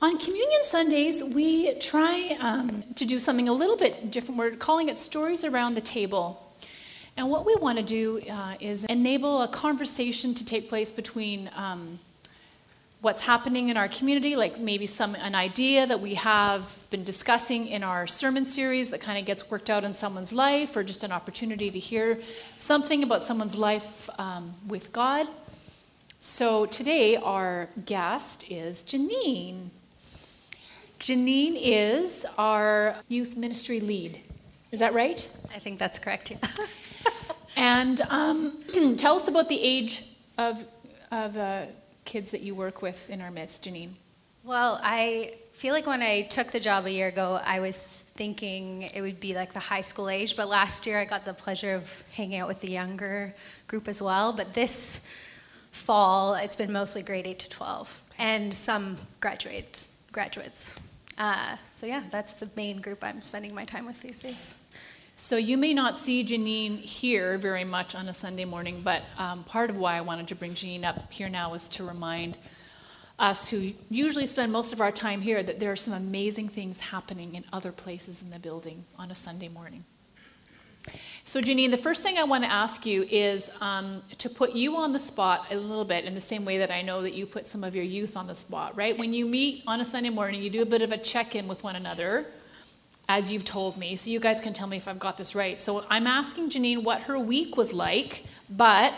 On Communion Sundays, we try um, to do something a little bit different. We're calling it Stories Around the Table. And what we want to do uh, is enable a conversation to take place between um, what's happening in our community, like maybe some an idea that we have been discussing in our sermon series that kind of gets worked out in someone's life, or just an opportunity to hear something about someone's life um, with God. So today, our guest is Janine. Janine is our youth ministry lead. Is that right? I think that's correct, yeah. and um, tell us about the age of, of uh, kids that you work with in our midst, Janine. Well, I feel like when I took the job a year ago, I was thinking it would be like the high school age, but last year I got the pleasure of hanging out with the younger group as well. But this fall, it's been mostly grade 8 to 12 and some graduates. graduates. Uh, so yeah, that's the main group I'm spending my time with these days. So you may not see Janine here very much on a Sunday morning, but um, part of why I wanted to bring Janine up here now is to remind us who usually spend most of our time here that there are some amazing things happening in other places in the building on a Sunday morning. So, Janine, the first thing I want to ask you is um, to put you on the spot a little bit in the same way that I know that you put some of your youth on the spot, right? When you meet on a Sunday morning, you do a bit of a check in with one another, as you've told me, so you guys can tell me if I've got this right. So, I'm asking Janine what her week was like, but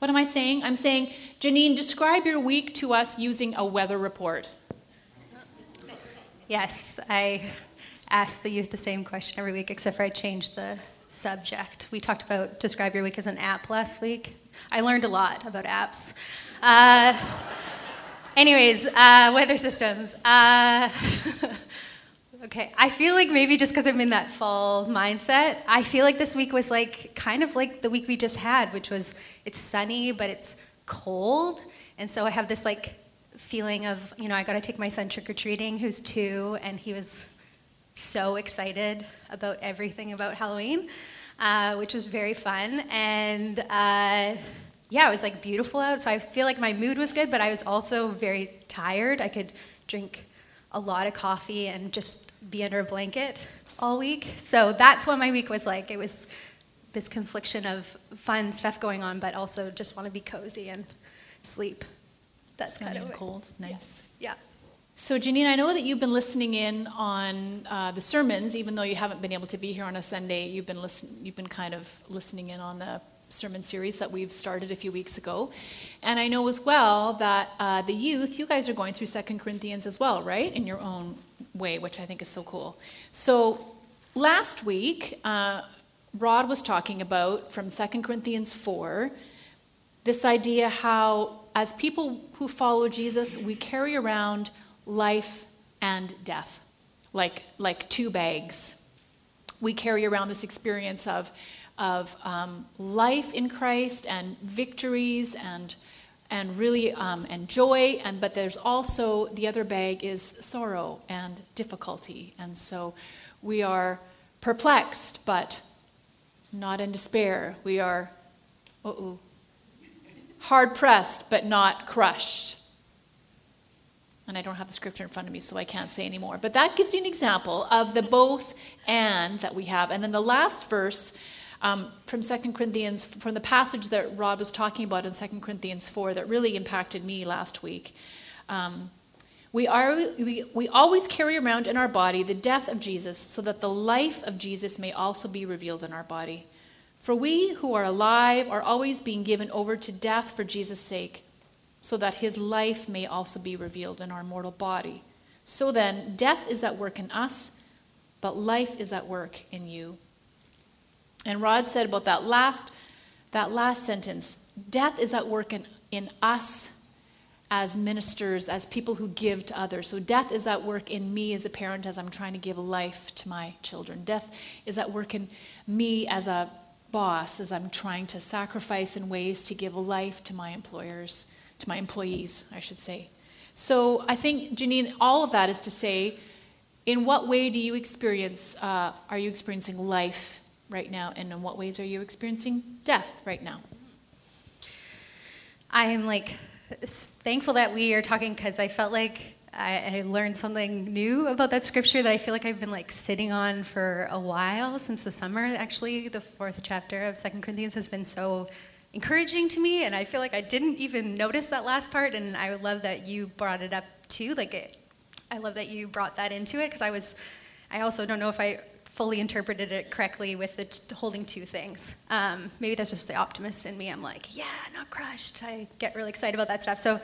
what am I saying? I'm saying, Janine, describe your week to us using a weather report. Yes, I ask the youth the same question every week, except for I changed the subject. We talked about describe your week as an app last week. I learned a lot about apps. Uh, anyways, uh, weather systems. Uh, okay, I feel like maybe just because I'm in that fall mindset, I feel like this week was like kind of like the week we just had, which was it's sunny but it's cold, and so I have this like feeling of you know I got to take my son trick or treating, who's two, and he was so excited about everything about Halloween, uh, which was very fun. And uh, yeah, it was like beautiful out. So I feel like my mood was good, but I was also very tired. I could drink a lot of coffee and just be under a blanket all week. So that's what my week was like. It was this confliction of fun stuff going on, but also just want to be cozy and sleep. That's Sunny kind of cold. Nice. So, Janine, I know that you've been listening in on uh, the sermons, even though you haven't been able to be here on a Sunday. You've been listen- You've been kind of listening in on the sermon series that we've started a few weeks ago, and I know as well that uh, the youth, you guys are going through Second Corinthians as well, right? In your own way, which I think is so cool. So, last week, uh, Rod was talking about from Second Corinthians four, this idea how as people who follow Jesus, we carry around life and death, like, like two bags. We carry around this experience of, of um, life in Christ and victories and, and really um, and joy, and, but there's also the other bag is sorrow and difficulty. And so we are perplexed, but not in despair. We are, hard pressed, but not crushed and I don't have the scripture in front of me, so I can't say anymore. But that gives you an example of the both and that we have. And then the last verse um, from Second Corinthians, from the passage that Rob was talking about in Second Corinthians 4 that really impacted me last week. Um, we, are, we, we always carry around in our body the death of Jesus so that the life of Jesus may also be revealed in our body. For we who are alive are always being given over to death for Jesus' sake so that his life may also be revealed in our mortal body. So then, death is at work in us, but life is at work in you. And Rod said about that last, that last sentence death is at work in, in us as ministers, as people who give to others. So death is at work in me as a parent as I'm trying to give life to my children. Death is at work in me as a boss as I'm trying to sacrifice in ways to give life to my employers to my employees, I should say. So I think, Janine, all of that is to say, in what way do you experience, uh, are you experiencing life right now, and in what ways are you experiencing death right now? I am like thankful that we are talking because I felt like I, I learned something new about that scripture that I feel like I've been like sitting on for a while since the summer. Actually, the fourth chapter of Second Corinthians has been so encouraging to me, and I feel like I didn't even notice that last part, and I love that you brought it up too. Like, it, I love that you brought that into it because I was, I also don't know if I fully interpreted it correctly with the t- holding two things. Um, maybe that's just the optimist in me. I'm like, yeah, not crushed. I get really excited about that stuff. So,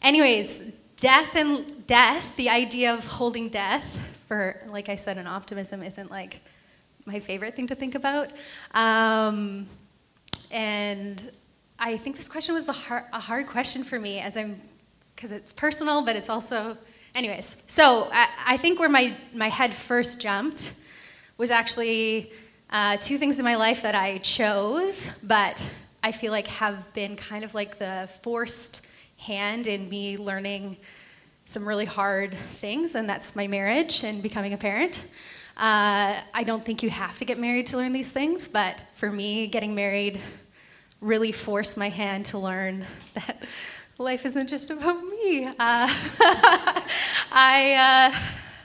anyways, death and death, the idea of holding death, for like I said, an optimism isn't like my favorite thing to think about. Um, and I think this question was hard, a hard question for me as I'm, because it's personal, but it's also, anyways. So I, I, think where my, my head first jumped was actually uh, two things in my life that I chose, but I feel like have been kind of like the forced hand in me learning some really hard things, and that's my marriage and becoming a parent. Uh, I don't think you have to get married to learn these things, but for me, getting married really forced my hand to learn that life isn't just about me. Uh, I, uh,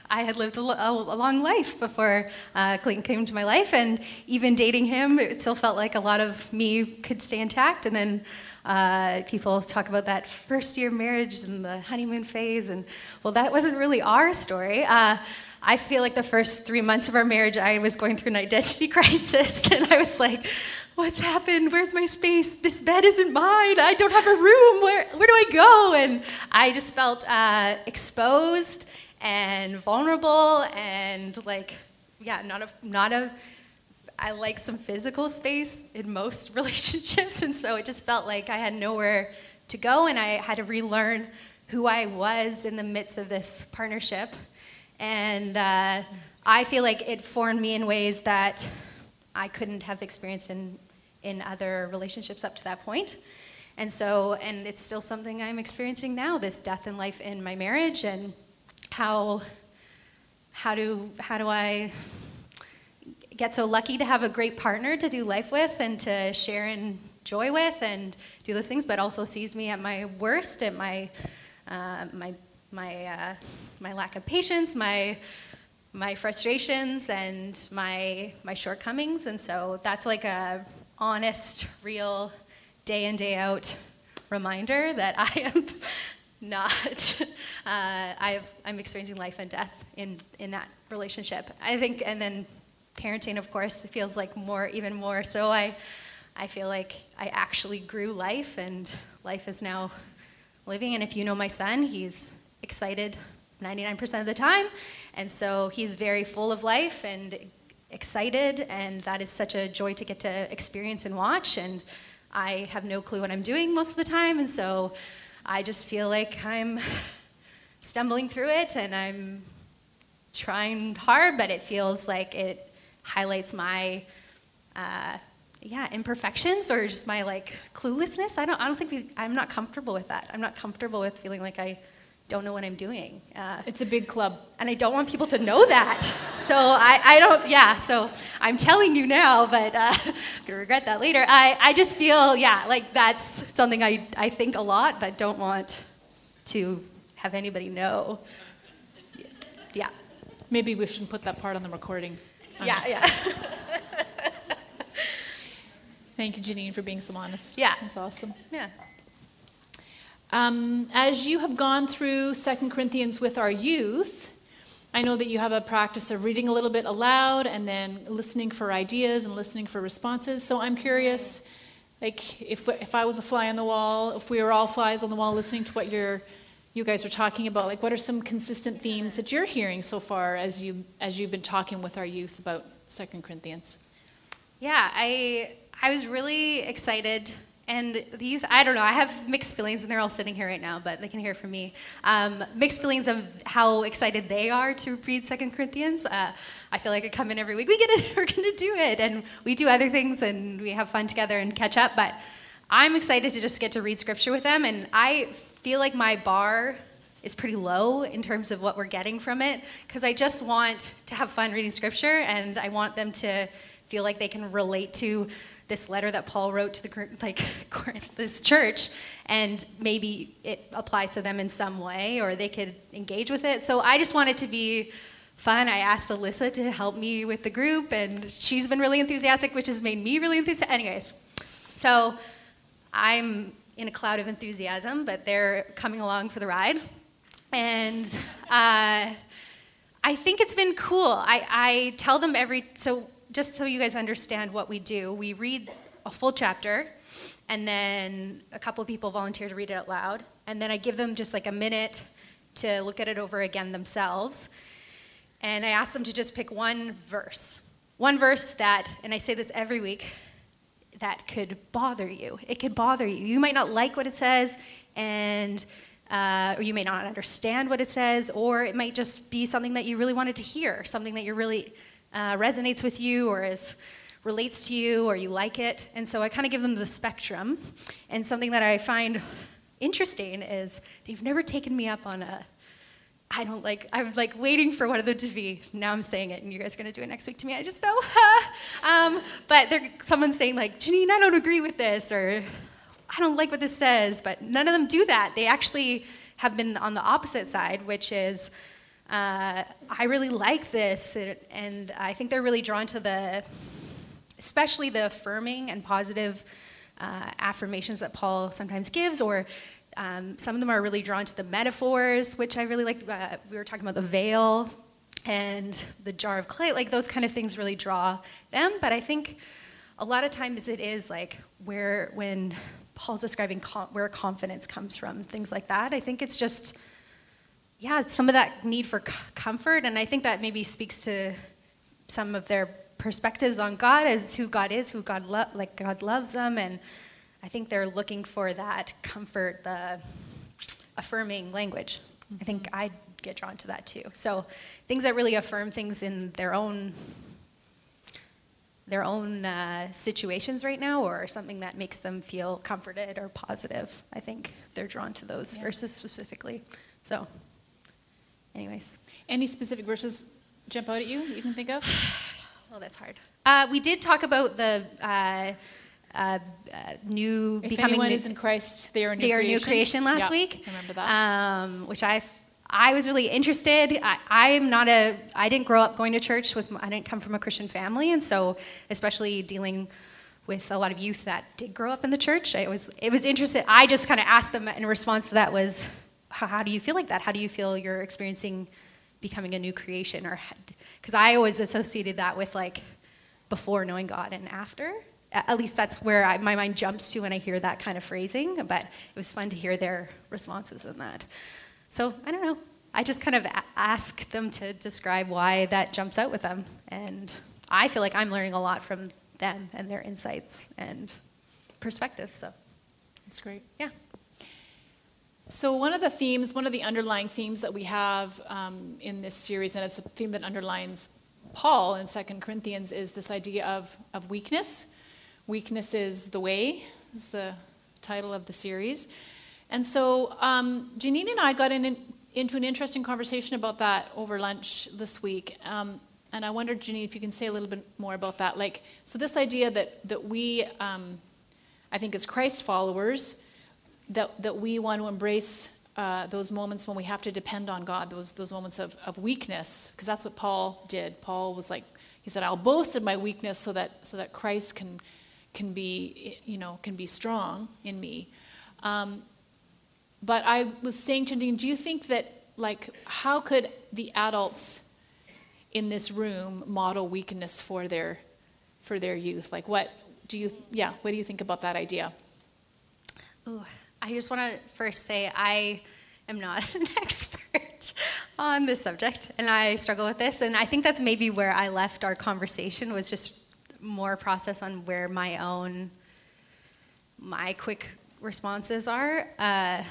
I had lived a, a, long life before uh, Clayton came into my life, and even dating him, it still felt like a lot of me could stay intact. And then uh, people talk about that first year marriage and the honeymoon phase, and well, that wasn't really our story. Uh, I feel like the first three months of our marriage, I was going through an identity crisis, and I was like, what's happened? Where's my space? This bed isn't mine. I don't have a room. Where, where do I go? And I just felt uh, exposed and vulnerable and like, yeah, not a, not a, I like some physical space in most relationships. And so it just felt like I had nowhere to go and I had to relearn who I was in the midst of this partnership. And uh, I feel like it formed me in ways that I couldn't have experienced in in other relationships up to that point. And so, and it's still something I'm experiencing now this death and life in my marriage, and how, how, do, how do I get so lucky to have a great partner to do life with and to share in joy with and do those things, but also sees me at my worst, at my, uh, my, my, uh, my lack of patience, my my frustrations and my my shortcomings and so that's like a honest, real, day in, day out reminder that I am not, uh, i am experiencing life and death in, in that relationship. I think, and then parenting, of course, feels like more, even more so. I, I feel like I actually grew life, and life is now living. And if you know my son, he's excited 99% of the time. And so he's very full of life and excited, and that is such a joy to get to experience and watch. And I have no clue what I'm doing most of the time, and so I just feel like I'm stumbling through it and I'm trying hard, but it feels like it highlights my. Uh, yeah, imperfections or just my like cluelessness. I don't. I don't think we, I'm not comfortable with that. I'm not comfortable with feeling like I don't know what I'm doing. Uh, it's a big club. And I don't want people to know that. So I, I don't, yeah, so I'm telling you now, but uh, I'm gonna regret that later. I, I just feel, yeah, like that's something I, I think a lot, but don't want to have anybody know. Yeah. Maybe we shouldn't put that part on the recording. I'm yeah, yeah. Thank you, Janine, for being so honest. Yeah. That's awesome. Yeah. Um, as you have gone through Second Corinthians with our youth, I know that you have a practice of reading a little bit aloud and then listening for ideas and listening for responses. So I'm curious, like if if I was a fly on the wall, if we were all flies on the wall, listening to what you're you guys are talking about, like what are some consistent themes that you're hearing so far as you as you've been talking with our youth about Second Corinthians? Yeah, I I was really excited and the youth, I don't know, I have mixed feelings, and they're all sitting here right now, but they can hear from me. Um, mixed feelings of how excited they are to read Second Corinthians. Uh, I feel like I come in every week, we get it, we're gonna do it, and we do other things, and we have fun together and catch up, but I'm excited to just get to read scripture with them, and I feel like my bar is pretty low in terms of what we're getting from it, because I just want to have fun reading scripture, and I want them to feel like they can relate to this letter that Paul wrote to the like this church, and maybe it applies to them in some way, or they could engage with it. So I just wanted to be fun. I asked Alyssa to help me with the group, and she's been really enthusiastic, which has made me really enthusiastic. Anyways, so I'm in a cloud of enthusiasm, but they're coming along for the ride. And uh, I think it's been cool. I, I tell them every, so just so you guys understand what we do, we read a full chapter, and then a couple of people volunteer to read it out loud. And then I give them just like a minute to look at it over again themselves. And I ask them to just pick one verse. One verse that, and I say this every week, that could bother you. It could bother you. You might not like what it says, and uh, or you may not understand what it says, or it might just be something that you really wanted to hear, something that you're really uh, resonates with you, or is relates to you, or you like it. And so I kind of give them the spectrum. And something that I find interesting is they've never taken me up on a I don't like, I'm like waiting for one of them to be, now I'm saying it and you guys are gonna do it next week to me, I just know. um, but someone's saying like, Janine, I don't agree with this, or I don't like what this says, but none of them do that. They actually have been on the opposite side, which is, uh, I really like this, and I think they're really drawn to the, especially the affirming and positive uh, affirmations that Paul sometimes gives, or um, some of them are really drawn to the metaphors, which I really like. Uh, we were talking about the veil and the jar of clay, like those kind of things really draw them. But I think a lot of times it is like where, when Paul's describing com- where confidence comes from, things like that. I think it's just, yeah, some of that need for comfort. And I think that maybe speaks to some of their perspectives on God as who God is, who God lo- like God loves them, and I think they're looking for that comfort, the affirming language. I think I get drawn to that too. So things that really affirm things in their own their own uh, situations right now, or something that makes them feel comforted or positive. I think they're drawn to those yeah. verses specifically. So, anyways, any specific verses jump out at you that you can think of? well, that's hard. Uh, we did talk about the. Uh, uh, uh, new if becoming anyone new, is in Christ, they are new they creation. are new creation last yeah, week. Remember that? Um, which I I was really interested. I, am not a I didn't grow up going to church with I didn't come from a Christian family, and so especially dealing with a lot of youth that did grow up in the church, it was it was interesting. I just kind of asked them in response to that was, how, how do you feel like that? How do you feel you're experiencing becoming a new creation, or because I always associated that with like before knowing God and after at least that's where I, my mind jumps to when I hear that kind of phrasing. But it was fun to hear their responses in that. So I don't know. I just kind of asked them to describe why that jumps out with them, and I feel like I'm learning a lot from them and their insights and perspectives. So that's great. Yeah. So one of the themes, one of the underlying themes that we have um, in this series, and it's a theme that underlines Paul in Second Corinthians, is this idea of, of weakness Weakness is the Way, is the title of the series. And so um, Janine and I got in, in, into an interesting conversation about that over lunch this week. Um, and I wondered, Janine, if you can say a little bit more about that. Like, so this idea that, that we, um, I think as Christ followers, that, that we want to embrace uh, those moments when we have to depend on God, those, those moments of, of weakness, because that's what Paul did. Paul was like, he said, I'll boast in my weakness so that, so that Christ can can be, you know, can be strong in me. Um, but I was saying to Dean, do you think that, like, how could the adults in this room model weakness for their, for their youth? Like, what do you, yeah, what do you think about that idea? I just want to first say I am not an expert on this subject, and I struggle with this, and I think that's maybe where I left our conversation was just more process on where my own my quick responses are. Uh,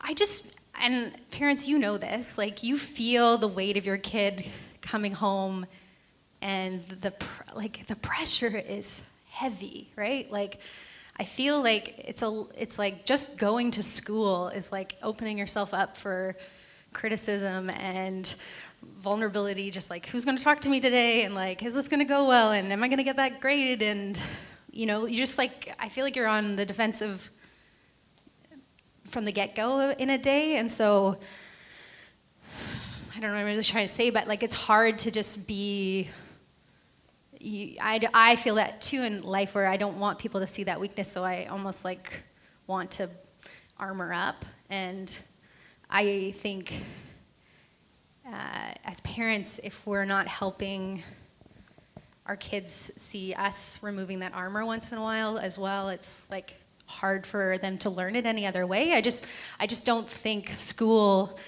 I just and parents, you know this. Like you feel the weight of your kid coming home, and the like the pressure is heavy, right? Like. I feel like it's a it's like just going to school is like opening yourself up for criticism and vulnerability, just like who's going to talk to me today, and like is this going to go well, and am I going to get that grade, and You know, you just like, I feel like you're on the defensive from the get go in a day. And so, I don't know what I'm really trying to say, but like it's hard to just be. You, I, I feel that too in life where I don't want people to see that weakness, so I almost like want to armor up. And I think uh, as parents, if we're not helping our kids see us removing that armor once in a while as well, it's like hard for them to learn it any other way. I just, I just don't think school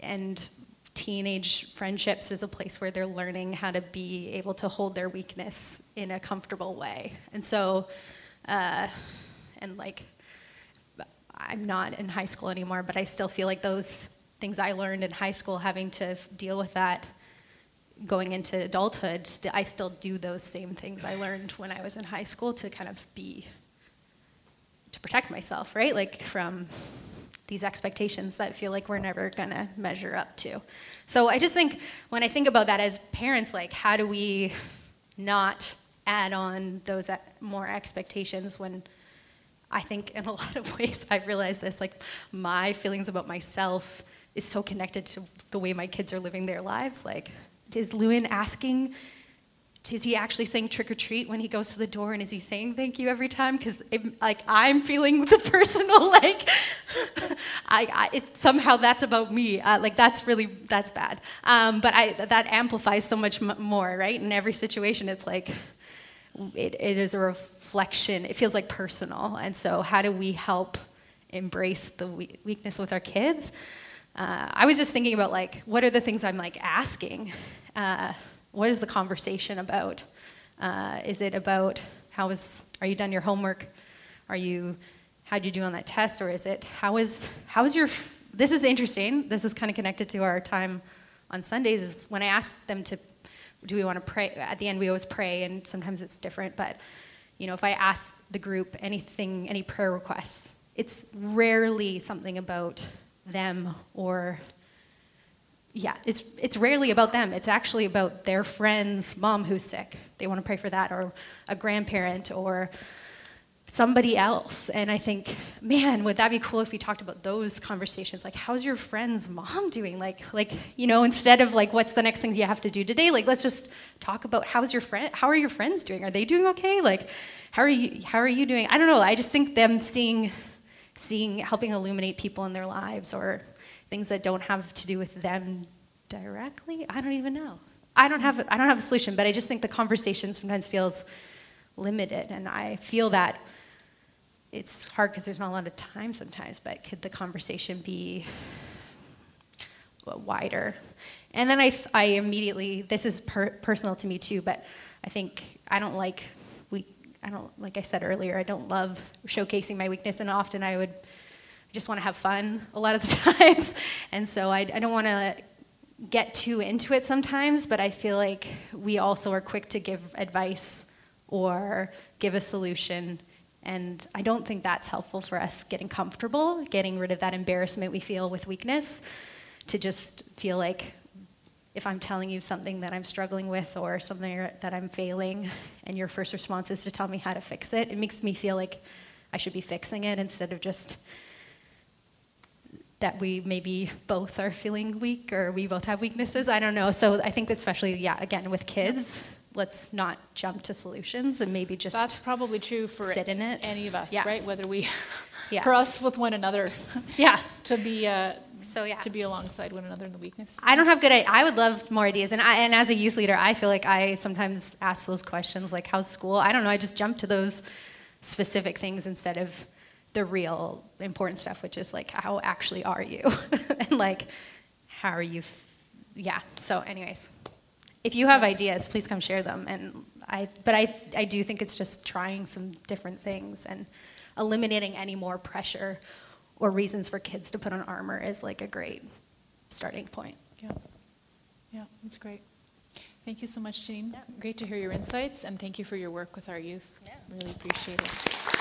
and teenage friendships is a place where they're learning how to be able to hold their weakness in a comfortable way. And so, uh, and like, I'm not in high school anymore, but I still feel like those things I learned in high school, having to deal with that going into adulthood, st- I still do those same things I learned when I was in high school to kind of be, to protect myself, right? Like from these expectations that feel like we're never gonna measure up to. So I just think when I think about that as parents, like how do we not add on those more expectations when I think in a lot of ways I've realized this, like my feelings about myself is so connected to the way my kids are living their lives. Like, is Lewin asking, is he actually saying trick or treat when he goes to the door and is he saying thank you every time? Because like I'm feeling the personal like, I, I it, somehow that's about me. Uh, like that's really that's bad. Um, but I that amplifies so much m- more, right? In every situation, it's like it, it is a reflection. It feels like personal. And so, how do we help embrace the we- weakness with our kids? Uh, I was just thinking about like, what are the things I'm like asking? Uh, what is the conversation about? Uh, is it about how is? Are you done your homework? Are you? How'd you do on that test? Or is it how is how is your? This is interesting. This is kind of connected to our time on Sundays. Is when I ask them to do we want to pray at the end we always pray and sometimes it's different but you know if i ask the group anything any prayer requests it's rarely something about them or yeah it's it's rarely about them it's actually about their friend's mom who's sick they want to pray for that or a grandparent or somebody else. And I think, man, would that be cool if we talked about those conversations? Like, how's your friend's mom doing? Like, like you know, instead of like, what's the next thing you have to do today? Like, let's just talk about how's your friend? How are your friends doing? Are they doing okay? Like, how are you? How are you doing? I don't know. I just think them seeing, seeing, helping illuminate people in their lives or things that don't have to do with them directly. I don't even know. I don't have. I don't have a solution, but I just think the conversation sometimes feels limited, and I feel that it's hard because there's not a lot of time sometimes, but could the conversation be wider? And then I, I immediately, this is per, personal to me too, but I think I don't like, we, I don't, like I said earlier, I don't love showcasing my weakness, and often I would just want to have fun a lot of the times. And so I, I don't want to get too into it sometimes, but I feel like we also are quick to give advice or give a solution and I don't think that's helpful for us getting comfortable, getting rid of that embarrassment we feel with weakness, to just feel like if I'm telling you something that I'm struggling with or something that I'm failing, and your first response is to tell me how to fix it, it makes me feel like I should be fixing it instead of just that we maybe both are feeling weak or we both have weaknesses. I don't know. So I think especially, yeah, again, with kids, let's not jump to solutions and maybe just That's probably true for sit in it. any of us, Yeah. right? Whether we, Yeah. for us with one another, yeah. to be uh, So yeah. to be alongside one another in the weakness. I don't have good. I I would love more ideas, and I, and as a youth leader, I feel like I sometimes ask those questions like, "How's school?" I don't know. I just jump to those specific things instead of the real important stuff, which is like, "How actually are you?" and like, "How are you?" F-? Yeah. So, anyways, if you have ideas, please come share them. And I, but I, I do think it's just trying some different things and eliminating any more pressure or reasons for kids to put on armor is like a great starting point. Yeah, yeah, that's great. Thank you so much, Janine. Great to hear your insights, and thank you for your work with our youth. Yeah. Really appreciate it.